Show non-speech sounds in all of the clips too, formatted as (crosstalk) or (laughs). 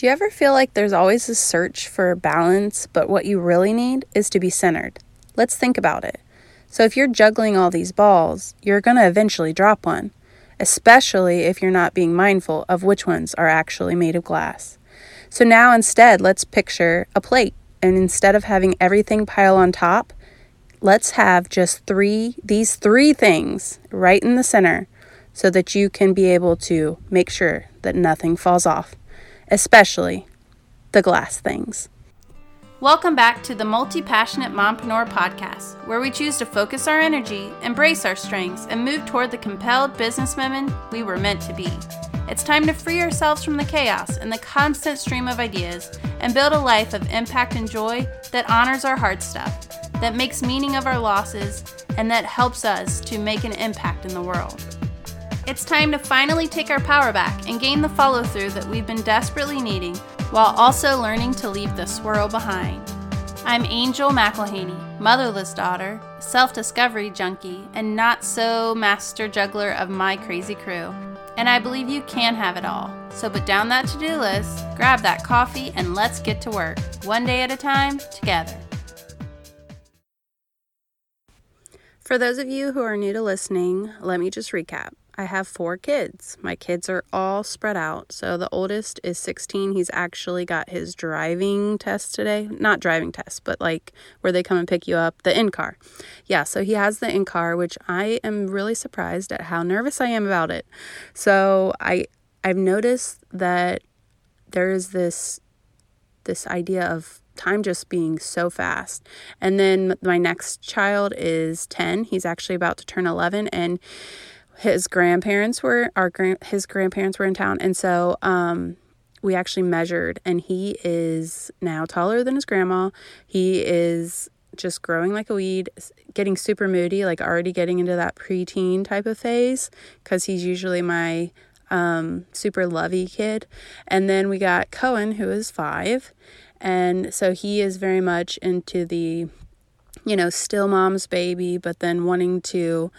Do you ever feel like there's always a search for balance, but what you really need is to be centered? Let's think about it. So, if you're juggling all these balls, you're going to eventually drop one, especially if you're not being mindful of which ones are actually made of glass. So, now instead, let's picture a plate, and instead of having everything pile on top, let's have just three, these three things right in the center so that you can be able to make sure that nothing falls off especially the glass things. Welcome back to the Multi Passionate Mompreneur podcast, where we choose to focus our energy, embrace our strengths, and move toward the compelled businesswomen we were meant to be. It's time to free ourselves from the chaos and the constant stream of ideas and build a life of impact and joy that honors our hard stuff, that makes meaning of our losses, and that helps us to make an impact in the world. It's time to finally take our power back and gain the follow through that we've been desperately needing while also learning to leave the swirl behind. I'm Angel McElhaney, motherless daughter, self discovery junkie, and not so master juggler of my crazy crew. And I believe you can have it all. So put down that to do list, grab that coffee, and let's get to work, one day at a time, together. For those of you who are new to listening, let me just recap. I have four kids. My kids are all spread out. So the oldest is 16. He's actually got his driving test today. Not driving test, but like where they come and pick you up, the in car. Yeah, so he has the in car, which I am really surprised at how nervous I am about it. So I I've noticed that there is this this idea of time just being so fast. And then my next child is 10. He's actually about to turn 11 and his grandparents were our his grandparents were in town. And so um, we actually measured and he is now taller than his grandma. He is just growing like a weed getting super moody like already getting into that preteen type of phase because he's usually my um, super lovey kid. And then we got Cohen who is five. And so he is very much into the you know still mom's baby but then wanting to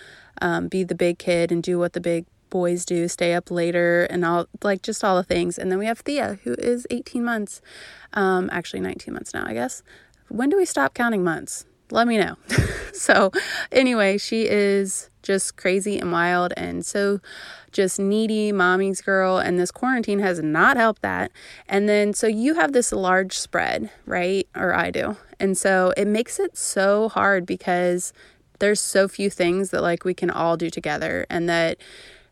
um, be the big kid and do what the big boys do, stay up later and all like just all the things. And then we have Thea, who is 18 months, um, actually 19 months now, I guess. When do we stop counting months? Let me know. (laughs) so, anyway, she is just crazy and wild and so just needy mommy's girl and this quarantine has not helped that and then so you have this large spread right or i do and so it makes it so hard because there's so few things that like we can all do together and that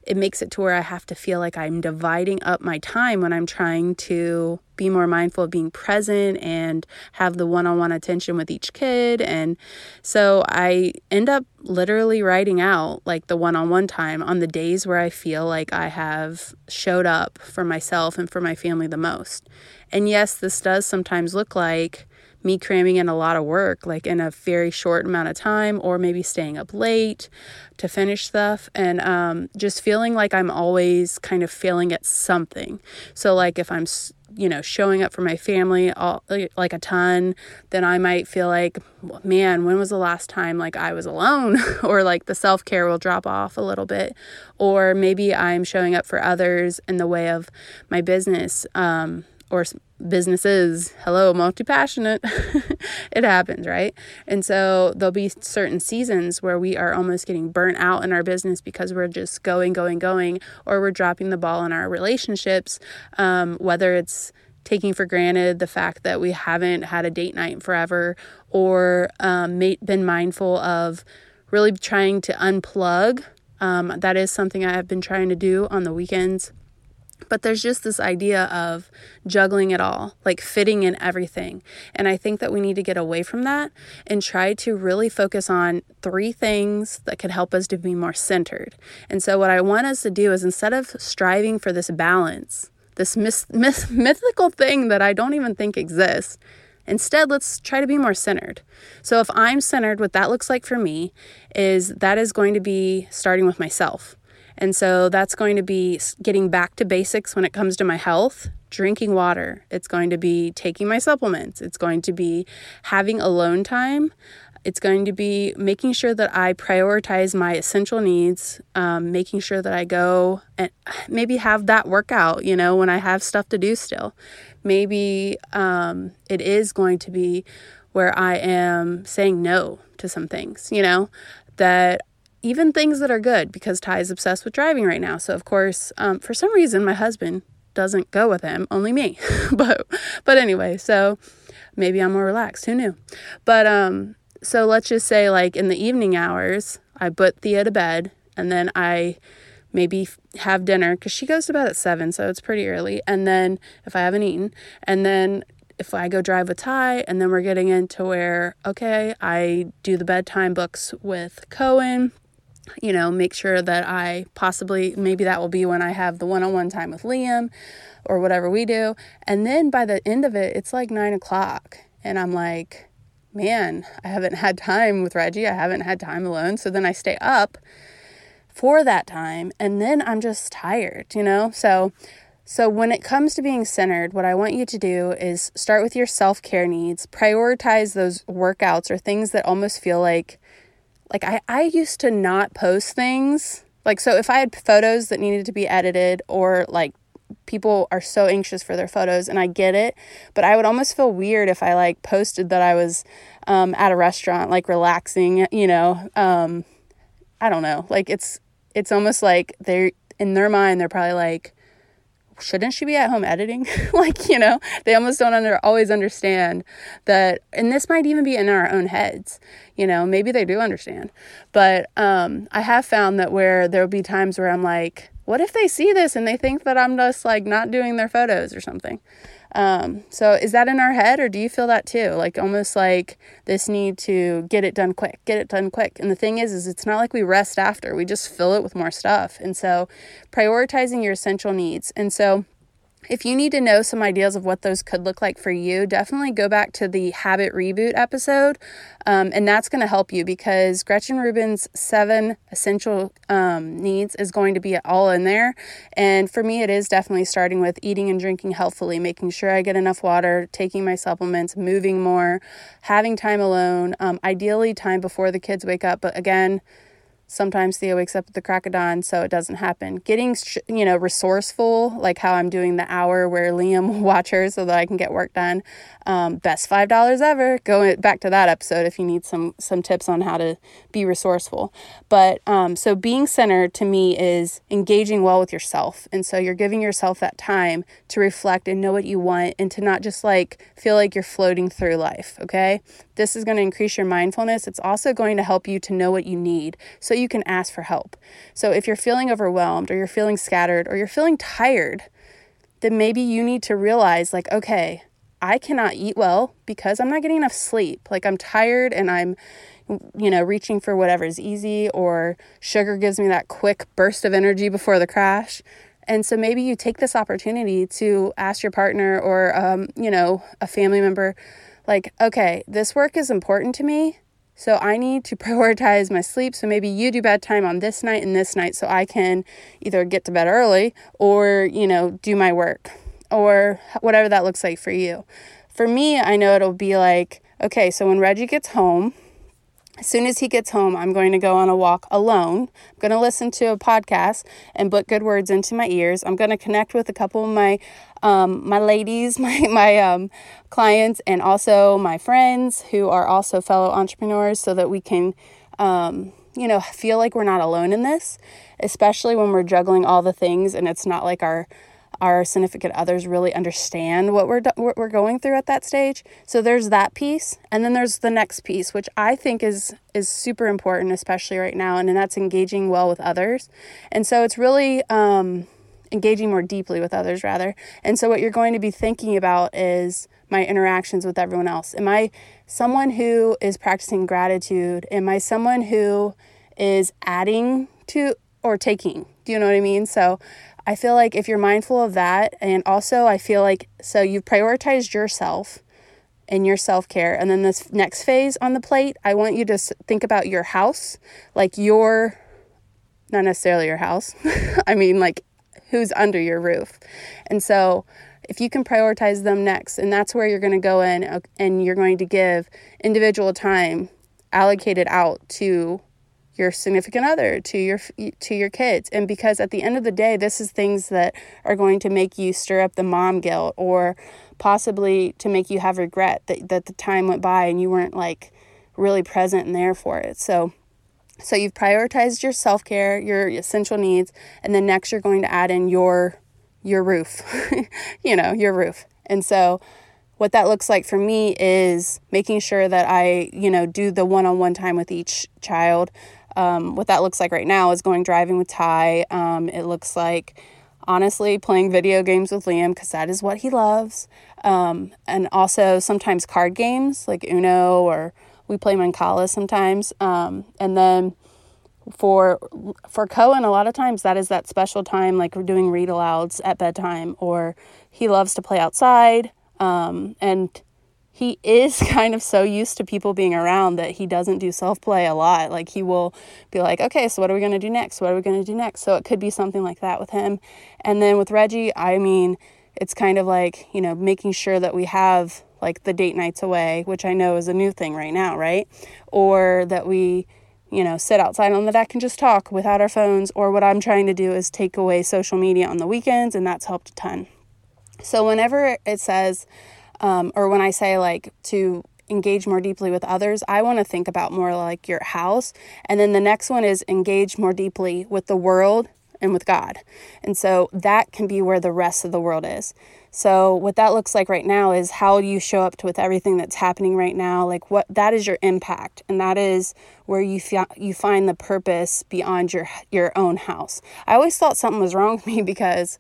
it makes it to where I have to feel like I'm dividing up my time when I'm trying to be more mindful of being present and have the one on one attention with each kid. And so I end up literally writing out like the one on one time on the days where I feel like I have showed up for myself and for my family the most. And yes, this does sometimes look like me cramming in a lot of work, like in a very short amount of time, or maybe staying up late to finish stuff, and um, just feeling like I'm always kind of failing at something. So, like if I'm you know showing up for my family all like a ton then i might feel like man when was the last time like i was alone? (laughs) Or like the self-care will drop off a little bit. Or maybe i'm showing up for others in the way of my business um, or businesses, hello, multi passionate, (laughs) it happens, right? And so there'll be certain seasons where we are almost getting burnt out in our business because we're just going, going, going, or we're dropping the ball in our relationships, um, whether it's taking for granted the fact that we haven't had a date night forever or um, been mindful of really trying to unplug. Um, that is something I have been trying to do on the weekends but there's just this idea of juggling it all, like fitting in everything. And I think that we need to get away from that and try to really focus on three things that could help us to be more centered. And so, what I want us to do is instead of striving for this balance, this myth- myth- (laughs) mythical thing that I don't even think exists, Instead, let's try to be more centered. So, if I'm centered, what that looks like for me is that is going to be starting with myself. And so that's going to be getting back to basics when it comes to my health, drinking water. It's going to be taking my supplements. It's going to be having alone time. It's going to be making sure that I prioritize my essential needs, um, making sure that I go and (sighs) maybe have that workout, you know, when I have stuff to do still. Maybe um, it is going to be where I am saying no to some things, you know, that even things that are good because Ty is obsessed with driving right now. So, of course, um, for some reason, my husband doesn't go with him, only me. (laughs) but but anyway, so maybe I'm more relaxed. Who knew? But um, so let's just say like in the evening hours, I put Thea to bed, and then I maybe have dinner because she goes to bed at seven, so it's pretty early. And then if I haven't eaten, and then if I go drive with Ty, and then we're getting into where okay, I do the bedtime books with Cohen you know, make sure that I possibly, maybe that will be when I have the one on one time with Liam or whatever we do. And then by the end of it, it's like nine o'clock. And I'm like, man, I haven't had time with Reggie. I haven't had time alone. So then I stay up for that time and then I'm just tired, you know? So so when it comes to being centered, what I want you to do is start with your self-care needs, prioritize those workouts or things that almost feel like like I, I used to not post things. Like so if i had photos that needed to be edited or like people are so anxious for their photos and i get it but i would almost feel weird if i like posted that i was um, at a restaurant like relaxing you know um, i don't know. Like it's it's almost like they're in their mind they're probably like shouldn't she be at home editing? (laughs) like, you know, they almost don't under, always understand that, and this might even be in our own heads, you know, maybe they do understand. But um, I have found that where there'll be times where I'm like, what if they see this and they think that I'm just like not doing their photos or something? Um, so is that in our head or do you feel that too? Like almost like this need to get it done quick, get it done quick. And the thing is, is it's not like we rest after, we just fill it with more stuff. And so prioritizing your essential needs. And so if you need to know some ideas of what those could look like for you, definitely go back to the habit reboot episode. Um, and that's going to help you because Gretchen Rubin's seven essential um, needs is going to be all in there. And for me, it is definitely starting with eating and drinking healthfully, making sure I get enough water, taking my supplements, moving more, having time alone, um, ideally, time before the kids wake up. But again, Sometimes Thea wakes up at the crack of dawn, so it doesn't happen. Getting, you know, resourceful, like how I'm doing the hour where Liam (laughs) will watch her so that I can get work done. Um, best five dollars ever. Go back to that episode if you need some some tips on how to be resourceful. But um, so being centered to me is engaging well with yourself, and so you're giving yourself that time to reflect and know what you want, and to not just like feel like you're floating through life. Okay, this is going to increase your mindfulness. It's also going to help you to know what you need, so you can ask for help. So if you're feeling overwhelmed, or you're feeling scattered, or you're feeling tired then maybe you need to realize, like, okay, I cannot eat well because I'm not getting enough sleep. Like I'm tired and I'm you know, reaching for whatever is easy or sugar gives me that quick burst of energy before the crash. And so maybe you take this opportunity to ask your partner or um, you know, a family member like, "Okay, this work is important to me. So I need to (laughs) prioritize my sleep. So maybe you do bedtime on this night and this night so I can either get to bed early or, you know, do my work." or whatever that looks like for you. For me, I know it'll be like, okay, so when Reggie gets home, as soon as he gets home, I'm going to go on a walk alone. I'm going to listen to a podcast and put good words into my ears. I'm going to connect with a couple of my um, my ladies, (laughs) my my um, clients, and also my friends who are also fellow entrepreneurs, so that we can, um, you know, feel like we're not alone in this. Especially when we're juggling all the things, and it's not like our our significant others really understand what we're what we're going through at that stage. So there's that piece, and then there's the next piece, which I think is is super important, especially right now, and, and that's engaging well with others. And so it's really um, engaging more deeply with others, rather. And so what you're going to be thinking about is my interactions with everyone else. Am I someone who is practicing gratitude? Am I someone who is adding to or taking? Do you know what I mean? So I feel like if you're mindful of that, and also I feel like so you've prioritized yourself and your self care. And then this next phase on the plate, I want you to think about your house, like your, not necessarily your house, (laughs) I mean, like who's under your roof. And so if you can prioritize them next, and that's where you're going to go in uh, and you're going to give individual time allocated out to your significant other to your to your kids and because at the end of the day this is things that are going to make you stir up the mom guilt or possibly to make you have regret that, that the time went by and you weren't like really present and there for it so so you've prioritized your self-care your essential needs and then next you're going to add in your your roof (laughs) you know your roof and so what that looks like for me is making sure that I, you know, do the one on one time with each child. Um, what that looks like right now is going driving with Ty. Um, it looks like, honestly, playing video games with Liam because that is what he loves. Um, and also sometimes card games like Uno or we play Mancala sometimes. Um, and then for for Cohen, a lot of times that is that special time, like we're doing read alouds at bedtime, or he loves to play outside. Um, and he is (laughs) kind of so used to people being around that he doesn't do self play a lot. Like he will be like, okay, so what are we going to do next? What are we going to do next? So it could be something like that with him. And then with Reggie, I mean, it's kind of like, you know, making sure that we have like the date nights away, which I know is a new thing right now, right? Or that we, you know, sit outside on the deck and just talk without our phones. Or what I'm trying to do is take away social media on the weekends, and that's helped a ton. So, whenever it says, um, or when I say like to engage more deeply with others, I want to think about more like your house. And then the next one is engage more deeply with the world and with God. And so that can be where the rest of the world is. So what that looks like right now is how you show up to with everything that's happening right now. Like what that is your impact, and that is where you fi- you find the purpose beyond your your own house. I always thought something was wrong with me (laughs) because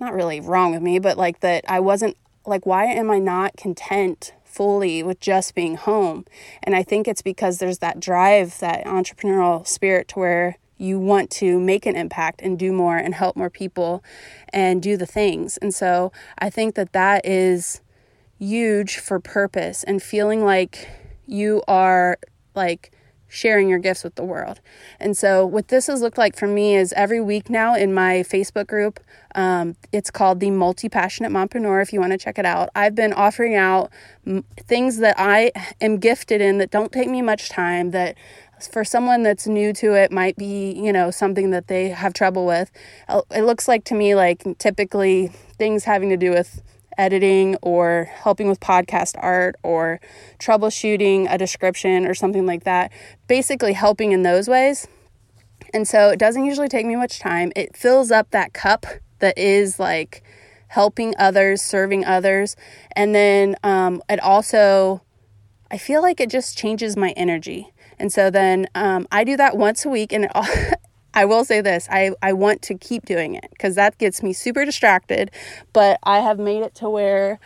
not really wrong with me, but like that I wasn't like, why am I not content fully with just being home? And I think it's because there's that drive, that entrepreneurial spirit to where you want to make an impact and do more and help more people and do the things. And so I think that that is huge for purpose and feeling like you are like sharing your gifts with the world. And so, what this has looked like for me is every week now in my Facebook group, um, it's called the Multi Passionate Mompreneur. If you want to check it out, I've been offering out m- things that I am gifted in that don't take me much time, that for someone that's new to it might be, you know, something that they have trouble with. It looks like to me like typically things having to do with editing or helping with podcast art or troubleshooting a description or something like that. Basically, helping in those ways. And so it doesn't usually take me much time. It fills up that cup that is like helping others, serving others. And then um, it also, I feel like it just changes my energy. And so then um, I do that once a week, and it, (laughs) I will say this I, I want to keep doing it because that gets me super distracted, but I have made it to where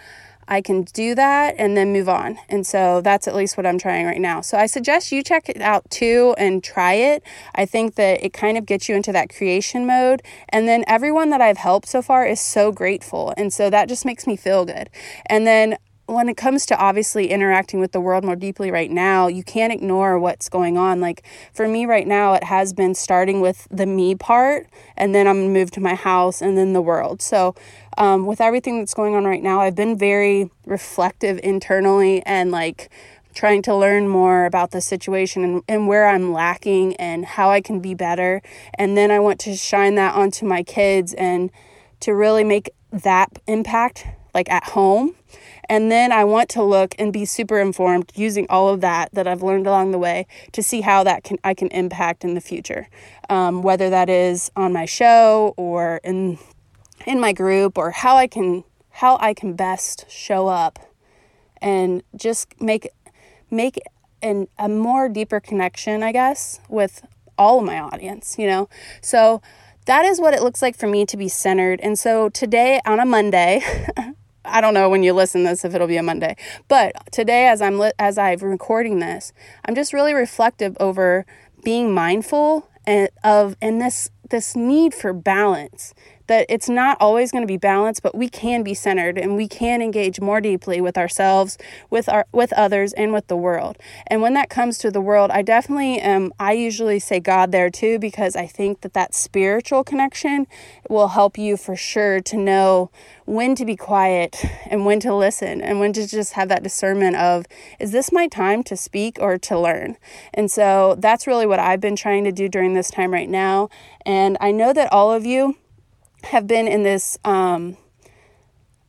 I can do that and then move on. And so that's at least what I'm trying right now. So I suggest you check it out too and try it. I think that it kind of gets you into that creation mode. And then everyone that I've helped so far is so grateful. And so that just makes me feel good. And then when it comes to obviously interacting with the world more deeply right now, you can't ignore what's going on. Like for me right now, it has been starting with the me part, and then I'm gonna move to my house and then the world. So, um, with everything that's going on right now, I've been very reflective internally and like trying to learn more about the situation and, and where I'm lacking and how I can be better. And then I want to shine that onto my kids and to really make that impact like at home and then I want to look and be super informed using all of that that I've learned along the way to see how that can I can impact in the future. Um, whether that is on my show or in in my group or how I can how I can best show up and just make make an, a more deeper connection, I guess, with all of my audience, you know. So that is what it looks like for me to be centered. And so today on a Monday, (laughs) I don't know when you listen this if it'll be a Monday. But today as I'm li- as I'm recording this, I'm just really reflective over being mindful and of and this this need for balance that it's not always going to be balanced, but we can be centered and we can engage more deeply with ourselves, with our with others and with the world. And when that comes to the world, I definitely um I usually say God there too because I think that that spiritual connection will help you for sure to know when to be quiet and when to listen and when to just have that discernment of is this my time to speak or to learn and so that's really what i've been trying to do during this time right now and i know that all of you have been in this um,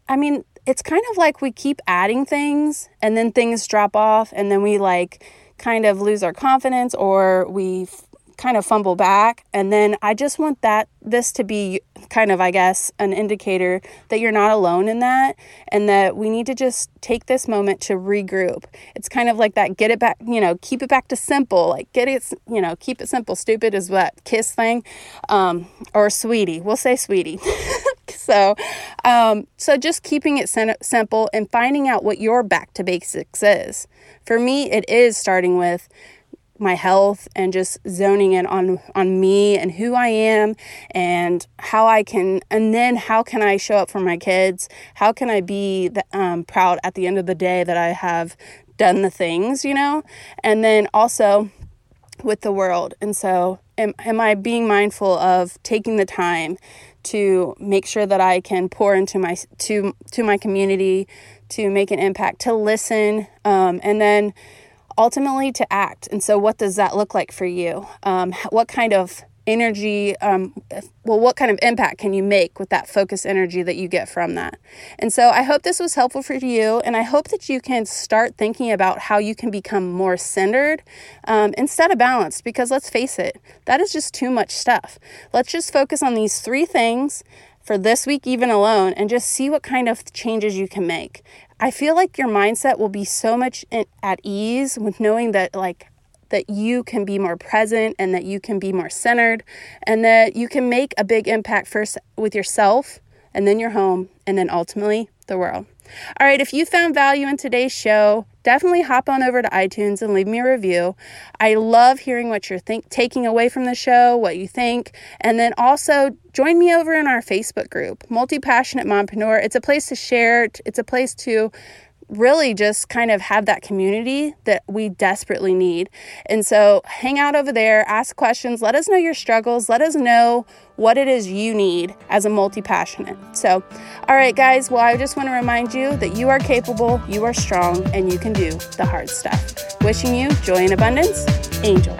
i mean it's kind of like we keep adding things and then things drop off and then we like kind of lose our confidence or we kind of fumble back. And then i just want that this to be kind of i guess an indicator that you're not alone in that and that we need to just take this moment to regroup. It's kind of like that get it back you know keep it back to simple like get it you know keep it simple. Stupid is what? Kiss thing? Um, or sweetie. We'll say sweetie. (laughs) So um, so just keeping it simple and finding out what your back to basics is. For me it is starting with my health and just zoning in on on me and who I am and how I can and then how can I show up for my kids? How can I be the, um, proud at the end of the day that I have done the things you know? And then also with the world. And so am, am I being mindful of taking the time to make sure that I can pour into my to to my community to make an impact to listen um, and then ultimately to act. And so, what does that look like for you? Um, what kind of energy, um, well, what kind of impact can you make with that focus energy that you get from that? And so, I hope this was helpful for you. And I hope that you can start thinking about how you can become more centered um, instead of balanced, because let's face it, that is just too much stuff. Let's just focus on these three things for this week, even alone, and just see what kind of changes you can make. I feel like your mindset will be so much at ease with knowing that, like, that you can be more present and that you can be more centered and that you can make a big impact first with yourself and then your home and then ultimately the world. All right, if you found value in today's show, definitely hop on over to iTunes and leave me a review. I love hearing what you're think- taking away from the show, what you think, and then also join me over in our Facebook group, Multi Passionate Mompreneur. It's a place to share, it's a place to really just kind of have that community that we desperately need. And so hang out over there, ask questions, let us know your struggles, let us know what it is you need as a multi passionate. So, all right, guys, well, I just want to remind you that you are capable, you are strong, and you can do the hard stuff. Wishing you joy and abundance, Angel.